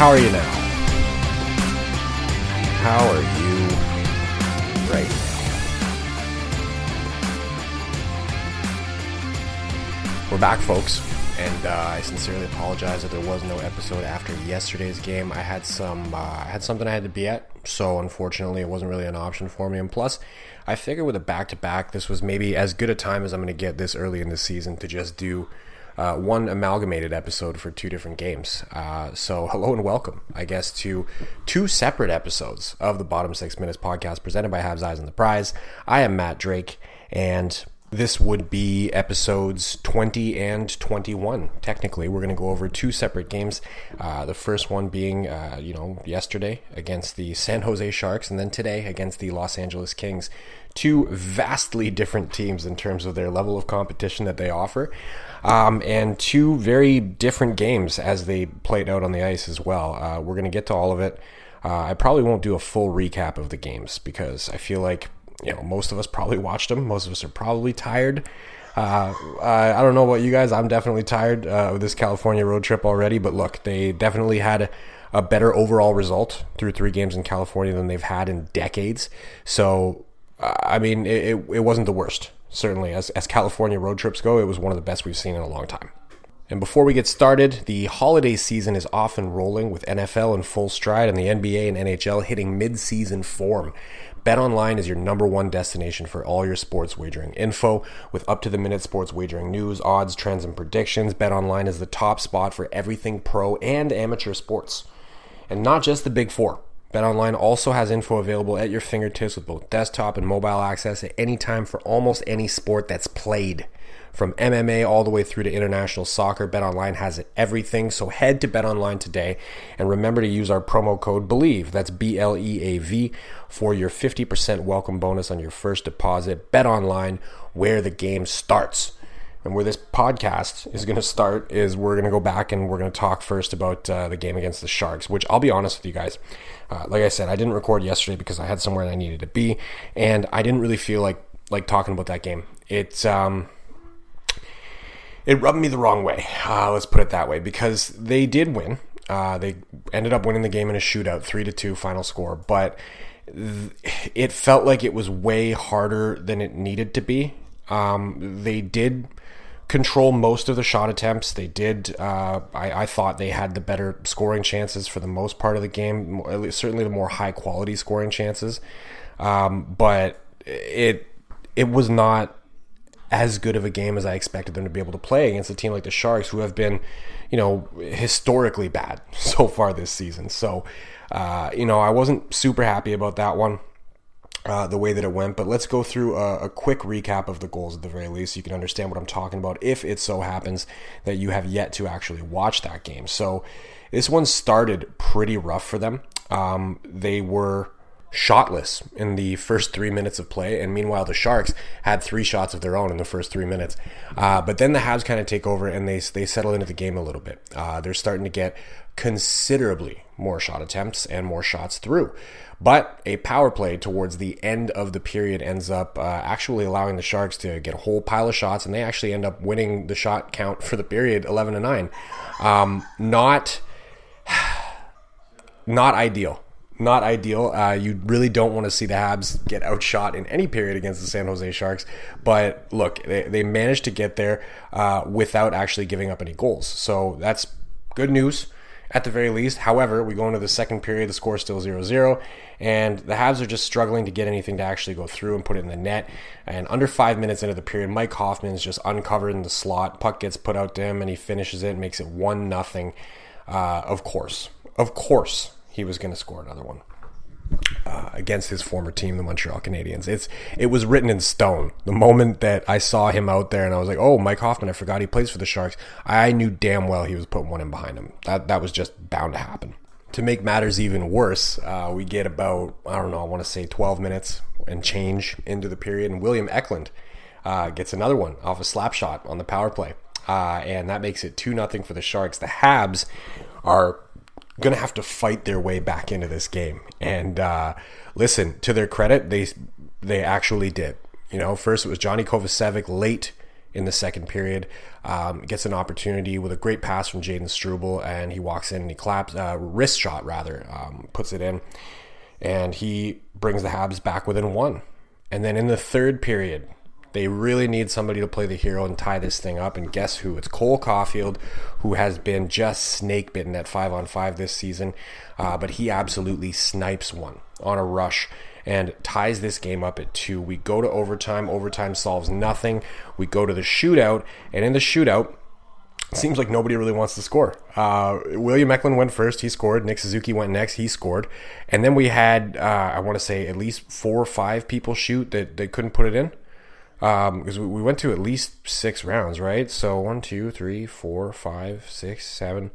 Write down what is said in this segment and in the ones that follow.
How are you now? How are you right now? We're back, folks, and uh, I sincerely apologize that there was no episode after yesterday's game. I had some, uh, I had something I had to be at, so unfortunately, it wasn't really an option for me. And plus, I figured with a back-to-back, this was maybe as good a time as I'm going to get this early in the season to just do uh, one amalgamated episode for two different games. Uh, so, hello and welcome, I guess, to two separate episodes of the Bottom Six Minutes podcast presented by Habs Eyes on the Prize. I am Matt Drake, and this would be episodes 20 and 21. Technically, we're going to go over two separate games. Uh, the first one being, uh, you know, yesterday against the San Jose Sharks, and then today against the Los Angeles Kings. Two vastly different teams in terms of their level of competition that they offer um, and two very different games as they played out on the ice as well. Uh, we're going to get to all of it. Uh, I probably won't do a full recap of the games because I feel like you know most of us probably watched them. Most of us are probably tired. Uh, I don't know about you guys. I'm definitely tired uh, of this California road trip already. But look, they definitely had a, better overall result through three games in California than they've had in decades. So, I mean, it, it, wasn't the worst certainly as, as California road trips go, it was one of the best we've seen in a long time. And before we get started, the holiday season is off and rolling with NFL in full stride and the NBA and NHL hitting mid-season form. BetOnline is your number one destination for all your sports wagering info with up to the minute sports wagering news, odds, trends, and predictions. BetOnline is the top spot for everything pro and amateur sports. And not just the big four. BetOnline also has info available at your fingertips with both desktop and mobile access at any time for almost any sport that's played. From MMA all the way through to international soccer, BetOnline has it everything. So head to BetOnline today and remember to use our promo code BELIEVE, that's B L E A V, for your 50% welcome bonus on your first deposit. BetOnline, where the game starts. And where this podcast is going to start is we're going to go back and we're going to talk first about uh, the game against the Sharks, which I'll be honest with you guys. Uh, like I said, I didn't record yesterday because I had somewhere I needed to be, and I didn't really feel like like talking about that game. It um, it rubbed me the wrong way. Uh, let's put it that way because they did win. Uh, they ended up winning the game in a shootout, three to two final score, but th- it felt like it was way harder than it needed to be. Um, they did control most of the shot attempts. They did. Uh, I, I, thought they had the better scoring chances for the most part of the game. Certainly, the more high quality scoring chances. Um, but it it was not as good of a game as I expected them to be able to play against a team like the Sharks, who have been, you know, historically bad so far this season. So, uh, you know, I wasn't super happy about that one uh, the way that it went. But let's go through a, a, quick recap of the goals at the very least so you can understand what I'm talking about if it so happens that you have yet to actually watch that game. So this one started pretty rough for them. Um, they were shotless in the first three minutes of play, and meanwhile the Sharks had three shots of their own in the first three minutes. Uh, but then the Habs kind of take over and they they settle into the game a little bit. Uh, they're starting to get considerably more shot attempts and more shots through. But a power play towards the end of the period ends up uh, actually allowing the Sharks to get a whole pile of shots, and they actually end up winning the shot count for the period, eleven to nine. Um, not, not ideal. Not ideal. Uh, you really don't want to see the Habs get outshot in any period against the San Jose Sharks. But look, they, they managed to get there uh, without actually giving up any goals. So that's good news at the very least. However, we go into the second period, the score is still 0 0, and the Habs are just struggling to get anything to actually go through and put it in the net. And under five minutes into the period, Mike Hoffman is just uncovered in the slot. Puck gets put out to him, and he finishes it, makes it 1 0. Uh, of course, of course, he was going to score another one uh, against his former team, the Montreal Canadiens. It's it was written in stone. The moment that I saw him out there and I was like, "Oh, Mike Hoffman, I forgot he plays for the Sharks." I knew damn well he was putting one in behind him. That that was just bound to happen. To make matters even worse, uh, we get about I don't know, I want to say 12 minutes and change into the period, and William Eklund uh, gets another one off a slap shot on the power play, uh, and that makes it two nothing for the Sharks. The Habs are going to have to fight their way back into this game. And uh, listen, to their credit, they they actually did. You know, first it was Johnny Kovacevic late in the second period. Um, gets an opportunity with a great pass from Jayden Struble, and he walks in and he claps, uh, wrist shot rather, um, puts it in, and he brings the Habs back within one. And then in the third period, they really need somebody to play the hero and tie this thing up. And guess who? It's Cole Caufield, who has been just snake bitten at five on five this season. Uh, but he absolutely snipes one on a rush and ties this game up at two. We go to overtime. Overtime solves nothing. We go to the shootout. And in the shootout, seems like nobody really wants to score. Uh, William Eklund went first. He scored. Nick Suzuki went next. He scored. And then we had, uh, I want to say, at least four or five people shoot that they couldn't put it in because um, we went to at least six rounds, right? So one, two, three, four, five, six, seven,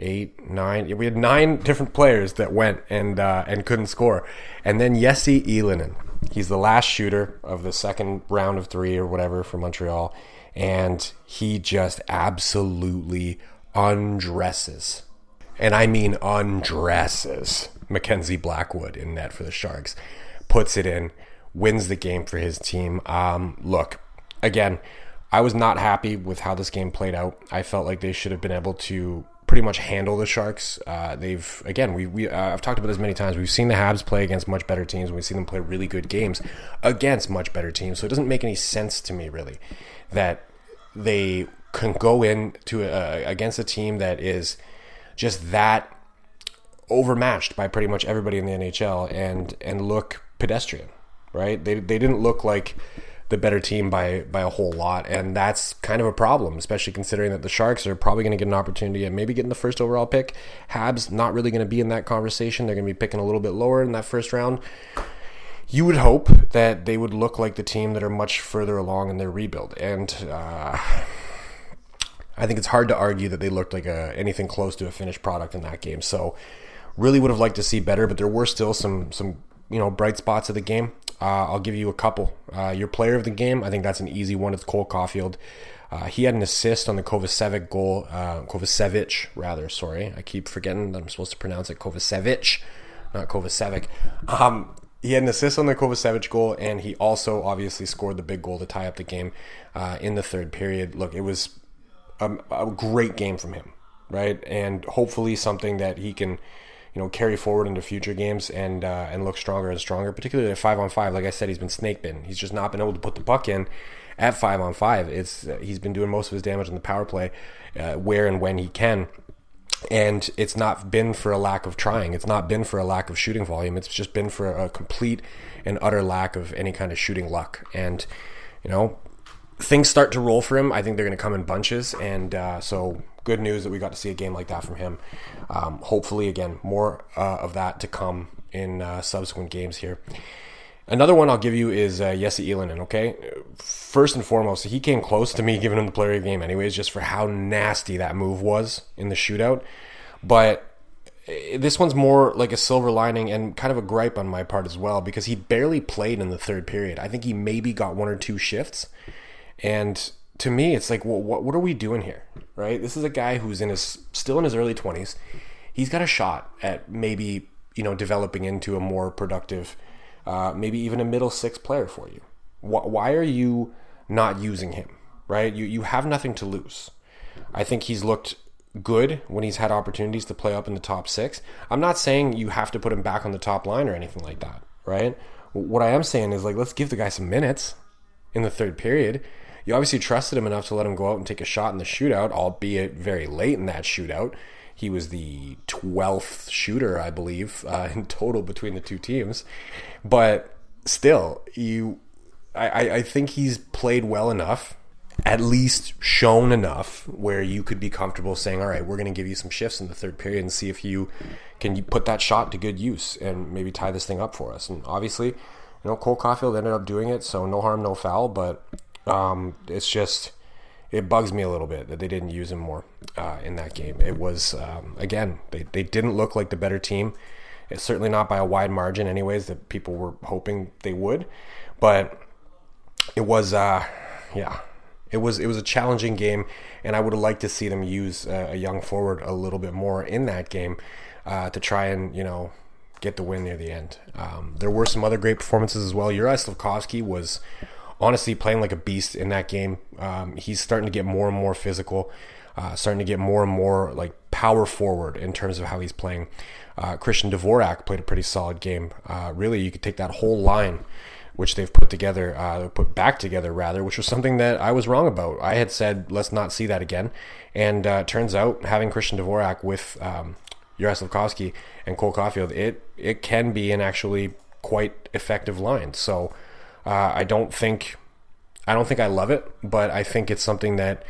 eight, nine. We had nine different players that went and uh, and couldn't score, and then Jesse Ylönen. He's the last shooter of the second round of three or whatever for Montreal, and he just absolutely undresses, and I mean undresses Mackenzie Blackwood in net for the Sharks, puts it in wins the game for his team. Um, look, again, I was not happy with how this game played out. I felt like they should have been able to pretty much handle the Sharks. Uh, they've again, we, we uh, I've talked about this many times. We've seen the Habs play against much better teams. We've seen them play really good games against much better teams. So it doesn't make any sense to me really that they can go in to a, against a team that is just that overmatched by pretty much everybody in the NHL and and look pedestrian right? They, they didn't look like the better team by by a whole lot, and that's kind of a problem, especially considering that the Sharks are probably going to get an opportunity and maybe getting the first overall pick. Habs not really going to be in that conversation; they're going to be picking a little bit lower in that first round. You would hope that they would look like the team that are much further along in their rebuild, and uh, I think it's hard to argue that they looked like a, anything close to a finished product in that game. So, really would have liked to see better, but there were still some some you know bright spots of the game. Uh, I'll give you a couple. Uh, your player of the game, I think that's an easy one. It's Cole Caufield. Uh, he had an assist on the Kovacevic goal, uh, Kovacevic rather. Sorry, I keep forgetting that I'm supposed to pronounce it Kovacevic, not Kovacevic. Um, he had an assist on the Kovacevic goal, and he also obviously scored the big goal to tie up the game uh, in the third period. Look, it was a, a great game from him, right? And hopefully something that he can you know carry forward into future games and uh, and look stronger and stronger. Particularly at five on five, like I said, he's been snake bitten. He's just not been able to put the puck in at five on five. It's uh, he's been doing most of his damage in the power play, uh, where and when he can. And it's not been for a lack of trying. It's not been for a lack of shooting volume. It's just been for a complete and utter lack of any kind of shooting luck. And you know, things start to roll for him. I think they're going to come in bunches, and uh, so good news that we got to see a game like that from him. Um, hopefully, again, more uh, of that to come in uh, subsequent games here. Another one I'll give you is uh, Jesse Ylönen, okay? First and foremost, he came close to me giving him the player of the game, anyways, just for how nasty that move was in the shootout. But eh, this one's more like a silver lining and kind of a gripe on my part as well because he barely played in the third period. I think he maybe got one or two shifts. And to me, it's like, well, what, what are we doing here, right? This is a guy who's in his still in his early twenties. He's got a shot at maybe you know developing into a more productive, uh, maybe even a middle six player for you. Why, why are you not using him, right? You you have nothing to lose. I think he's looked good when he's had opportunities to play up in the top six. I'm not saying you have to put him back on the top line or anything like that, right? What I am saying is like let's give the guy some minutes in the third period you obviously trusted him enough to let him go out and take a shot in the shootout, albeit very late in that shootout. He was the 12th shooter, I believe, uh, in total between the two teams. But still, you, I, I think he's played well enough, at least shown enough, where you could be comfortable saying, all right, we're going to give you some shifts in the third period and see if you can put that shot to good use and maybe tie this thing up for us. And obviously, you know, Cole Caufield ended up doing it, so no harm, no foul. But um, it's just it bugs me a little bit that they didn't use him more uh, in that game. It was um, again they they didn't look like the better team. It's certainly not by a wide margin, anyways, that people were hoping they would. But it was uh, yeah. It was it was a challenging game, and I would have liked to see them use uh, a young forward a little bit more in that game uh, to try and you know get the win near the end. Um, there were some other great performances as well. Juraj Slafkovsky was honestly playing like a beast in that game. Um, he's starting to get more and more physical, uh, starting to get more and more like power forward in terms of how he's playing. Uh, Christian Dvorak played a pretty solid game. Uh, really, you could take that whole line, which they've put together, uh, put back together rather, which was something that I was wrong about. I had said let's not see that again, and uh, turns out having Christian Dvorak with um, Juraj and Cole Caufield, it it can be an actually quite effective line. So uh, I don't think I don't think I love it, but I think it's something that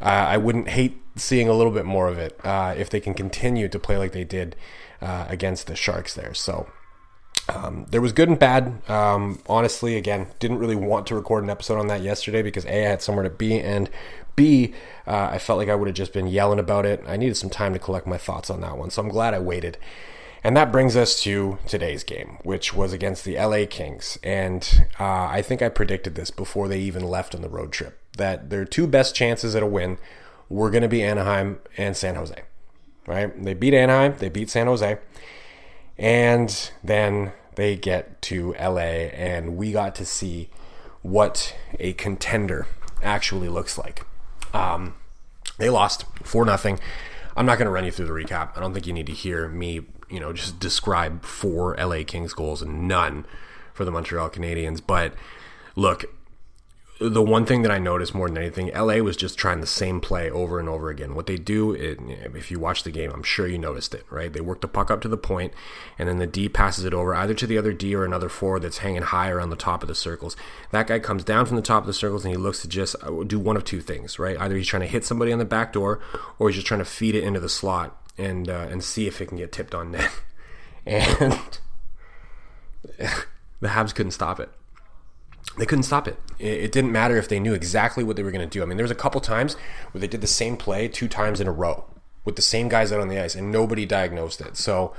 uh, I wouldn't hate seeing a little bit more of it uh, if they can continue to play like they did uh, against the Sharks there. So. Um, there was good and bad. Um, honestly, again, didn't really want to record an episode on that yesterday because A, I had somewhere to be, and B, uh, I felt like I would have just been yelling about it. I needed some time to collect my thoughts on that one, so I'm glad I waited. And that brings us to today's game, which was against the LA Kings. And uh, I think I predicted this before they even left on the road trip that their two best chances at a win were going to be Anaheim and San Jose. Right? They beat Anaheim, they beat San Jose, and then they get to LA, and we got to see what a contender actually looks like. Um, they lost four nothing. I'm not going to run you through the recap. I don't think you need to hear me, you know, just describe four LA Kings goals and none for the Montreal Canadiens. But look, the one thing that I noticed more than anything, LA was just trying the same play over and over again. What they do, it, if you watch the game, I'm sure you noticed it, right? They work the puck up to the point, and then the D passes it over either to the other D or another forward that's hanging high around the top of the circles. That guy comes down from the top of the circles and he looks to just uh, do one of two things, right? Either he's trying to hit somebody on the back door, or he's just trying to feed it into the slot and uh, and see if it can get tipped on net. And the Habs couldn't stop it they couldn't stop it. It didn't matter if they knew exactly what they were going to do. I mean, there was a couple times where they did the same play two times in a row with the same guys out on the ice, and nobody diagnosed it. So,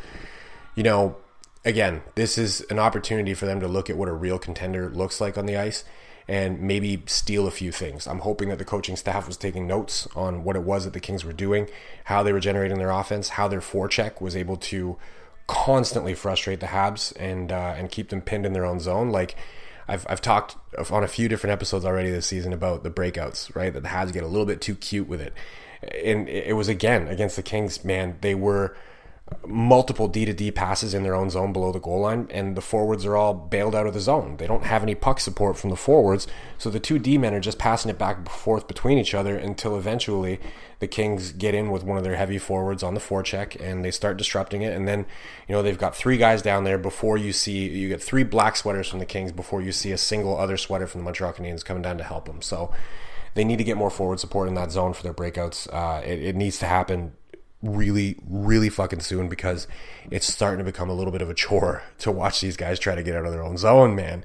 you know, again, this is an opportunity for them to look at what a real contender looks like on the ice and maybe steal a few things. I'm hoping that the coaching staff was taking notes on what it was that the Kings were doing, how they were generating their offense, how their forecheck was able to constantly frustrate the Habs and uh, and keep them pinned in their own zone. Like I've, I've talked on a few different episodes already this season about the breakouts, right? That the Habs get a little bit too cute with it. And it was again against the Kings, man. They were multiple D to D passes in their own zone below the goal line, and the forwards are all bailed out of the zone. They don't have any puck support from the forwards, so the two D men are just passing it back and forth between each other until eventually the Kings get in with one of their heavy forwards on the forecheck and they start disrupting it. And then, you know, they've got three guys down there before you see you get three black sweaters from the Kings before you see a single other sweater from the Montreal Canadiens coming down to help them. So they need to get more forward support in that zone for their breakouts. Uh, it, it needs to happen really, really fucking soon because it's starting to become a little bit of a chore to watch these guys try to get out of their own zone, man.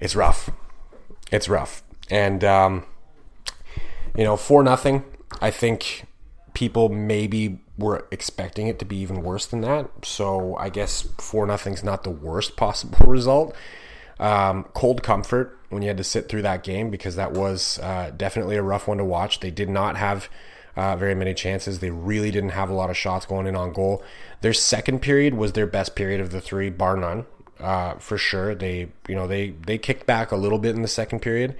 It's rough. It's rough. And, um, you know, for nothing, I think people maybe were expecting it to be even worse than that. So I guess for nothing's not the worst possible result. Um, cold comfort when you had to sit through that game because that was uh, definitely a rough one to watch. They did not have uh, very many chances. They really didn't have a lot of shots going in on goal. Their second period was their best period of the three, bar none, uh, for sure. They, you know, they they kicked back a little bit in the second period,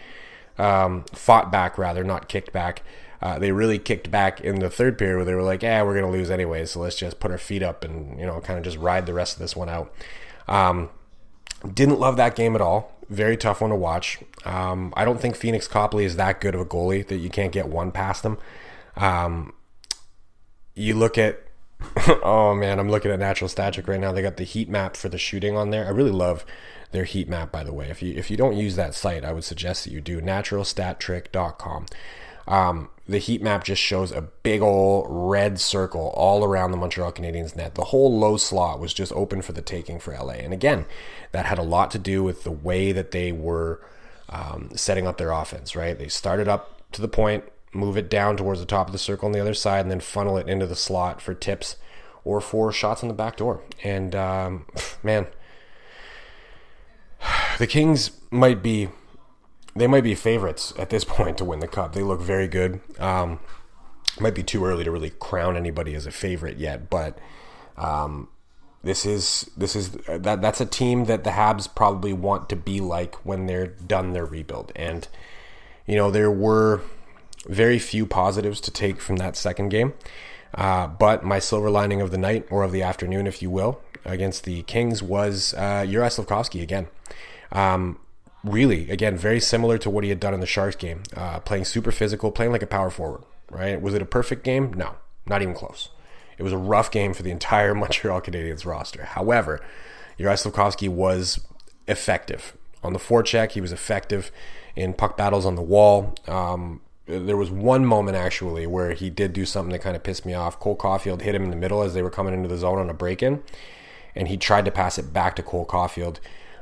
um, fought back rather, not kicked back. Uh, they really kicked back in the third period where they were like, "Yeah, we're to lose anyway, so let's just put our feet up and you know, kind of just ride the rest of this one out." Um, didn't love that game at all. Very tough one to watch. Um, I don't think Pheonix Copley is that good of a goalie that you can't get one past him. Um, you look at oh man, I'm looking at Natural Stat Trick right now. They got the heat map for the shooting on there. I really love their heat map, by the way. If you if you don't use that site, I would suggest that you do. Naturalstattrick.com. Um, the heat map just shows a big old red circle all around the Montreal Canadiens net. The whole low slot was just open for the taking for LA. And again, that had a lot to do with the way that they were um, setting up their offense, right? They started up to the point, move it down towards the top of the circle on the other side, and then funnel it into the slot for tips or for shots on the back door. And um, man, the Kings might be they might be favorites at this point to win the cup. They look very good. Um, might be too early to really crown anybody as a favorite yet, but um, this is this is that that's a team that the Habs probably want to be like when they're done their rebuild. And you know there were very few positives to take from that second game, uh, but my silver lining of the night or of the afternoon, if you will, against the Kings was uh, Juraj Slafkovsky again. Um, really, again, very similar to what he had done in the Sharks game, uh, playing super physical, playing like a power forward. Right? Was it a perfect game? No, not even close. It was a rough game for the entire Montreal Canadiens roster. However, Juraj Slafkovsky was effective on the forecheck. He was effective in puck battles on the wall. Um, there was one moment actually where he did do something that kind of pissed me off. Cole Caufield hit him in the middle as they were coming into the zone on a break in, and he tried to pass it back to Cole Caufield.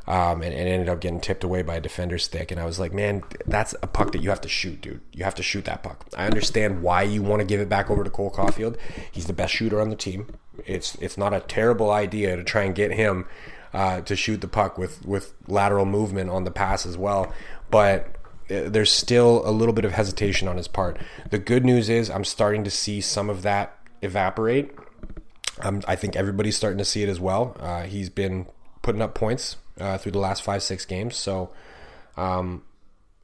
Um, and, and, ended up getting tipped away by a defender's stick. And I was like, man, that's a puck that you have to shoot, dude. You have to shoot that puck. I understand why you want to give it back over to Cole Caufield. He's the best shooter on the team. It's it's not a terrible idea to try and get him uh, to shoot the puck with with lateral movement on the pass as well. But there's still a little bit of hesitation on his part. The good news is I'm starting to see some of that evaporate. Um, I think everybody's starting to see it as well. Uh, he's been putting up points uh, through the last five six games, so um,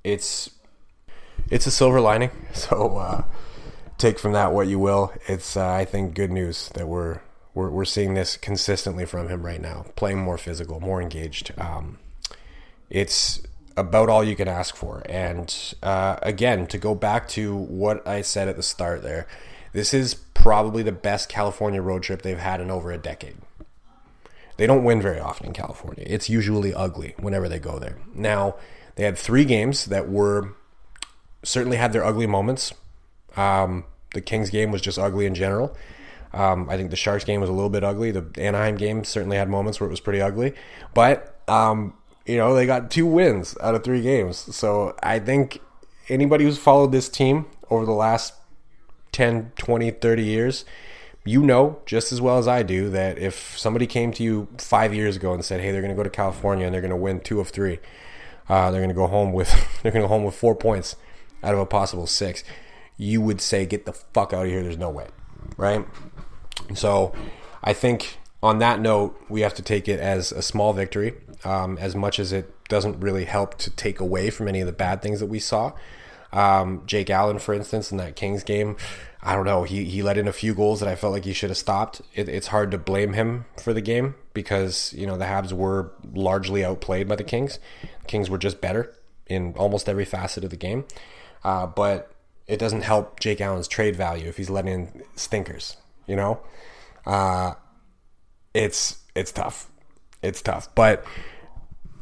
it's it's a silver lining. So uh, take from that what you will. It's uh, I think good news that we're, we're we're seeing this consistently from him right now, playing more physical, more engaged. Um, it's about all you can ask for. And uh, again, to go back to what I said at the start there, this is probably the best California road trip they've had in over a decade. They don't win very often in California. It's usually ugly whenever they go there. Now, they had three games that were certainly had their ugly moments. Um, the Kings game was just ugly in general. Um, I think the Sharks game was a little bit ugly. The Anaheim game certainly had moments where it was pretty ugly. But um, you know, they got two wins out of three games. So I think anybody who's followed this team over the last 10, 20, 30 years, you know just as well as I do that if somebody came to you five years ago and said, "Hey, they're going to go to California and they're going to win two of three, uh, they're going to go home with they're going to go home with four points out of a possible six, you would say, "Get the fuck out of here! There's no way," right? So, I think on that note, we have to take it as a small victory um, as much as it doesn't really help to take away from any of the bad things that we saw. Um, Jake Allen, for instance, in that Kings game, I don't know. He he let in a few goals that I felt like he should have stopped. It, it's hard to blame him for the game because you know the Habs were largely outplayed by the Kings. The Kings were just better in almost every facet of the game, uh, but it doesn't help Jake Allen's trade value if he's letting in stinkers. You know, uh, it's it's tough. It's tough, but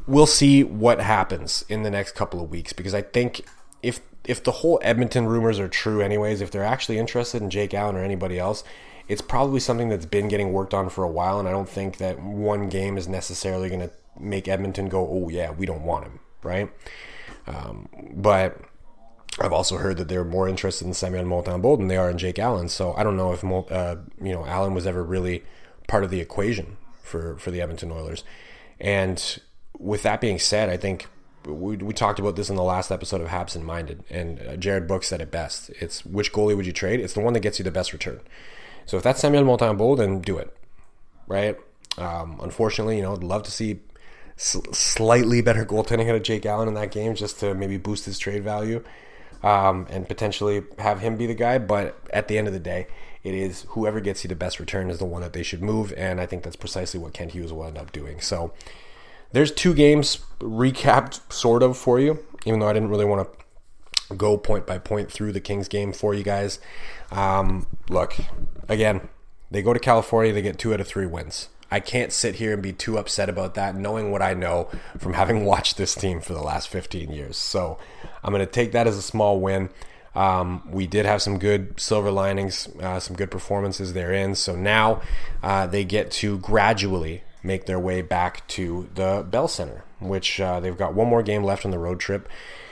we'll see what happens in the next couple of weeks because I think if if the whole Edmonton rumors are true anyways, if they're actually interested in Jake Allen or anybody else, it's probably something that's been getting worked on for a while and I don't think that one game is necessarily going to make Edmonton go, "Oh yeah, we don't want him," right? Um, but I've also heard that they're more interested in Samuel Montembeault than they are in Jake Allen. So I don't know if uh, you know Allen was ever really part of the equation for for the Edmonton Oilers. And with that being said, I think we, we talked about this in the last episode of Habsent Minded, and uh, Jared Book said it best. It's which goalie would you trade? It's the one that gets you the best return. So if that's Samuel Montembeault, then do it, right? Um, unfortunately, you know, I'd love to see slightly better goaltending out of Jake Allen in that game, just to maybe boost his trade value um, and potentially have him be the guy. But at the end of the day, it is whoever gets you the best return is the one that they should move, and I think that's precisely what Kent Hughes will end up doing. So there's two games recapped sort of for you, even though I didn't really want to go point by point through the Kings game for you guys. Um, look, again, they go to California, they get two out of three wins. I can't sit here and be too upset about that, knowing what I know from having watched this team for the last 15 years. So I'm going to take that as a small win. Um, we did have some good silver linings, uh, some good performances therein. So now uh, they get to gradually make their way back to the Bell Center, which uh, they've got one more game left on the road trip.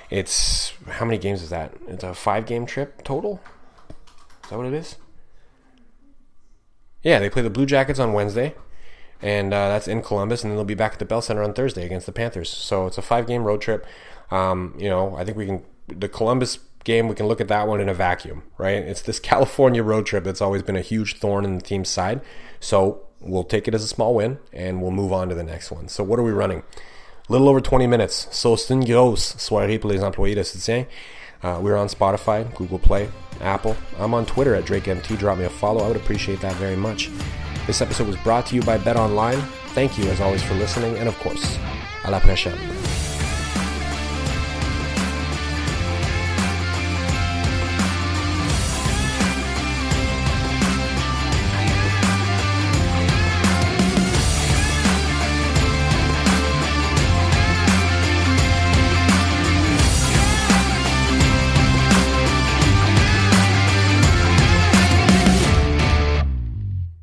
It's how many games is that? It's a five game trip total. Is that what it is? Yeah, they play the Blue Jackets on Wednesday, and uh, that's in Columbus, and then they'll be back at the Bell Center on Thursday against the Panthers. So it's a five game road trip. Um, you know, I think we can. The Columbus game, we can look at that one in a vacuum, right? It's this California road trip that's always been a huge thorn in the team's side. So we'll take it as a small win and we'll move on to the next one. So what are we running? A little over 20 minutes. So c'est une grosse soirée pour les employés de. Uh, we're on Spotify, Google Play, Apple. I'm on Twitter at DrakeMT. Drop me a follow. I would appreciate that very much. This episode was brought to you by Bet Online. Thank you, as always, for listening. And of course, à la prochaine.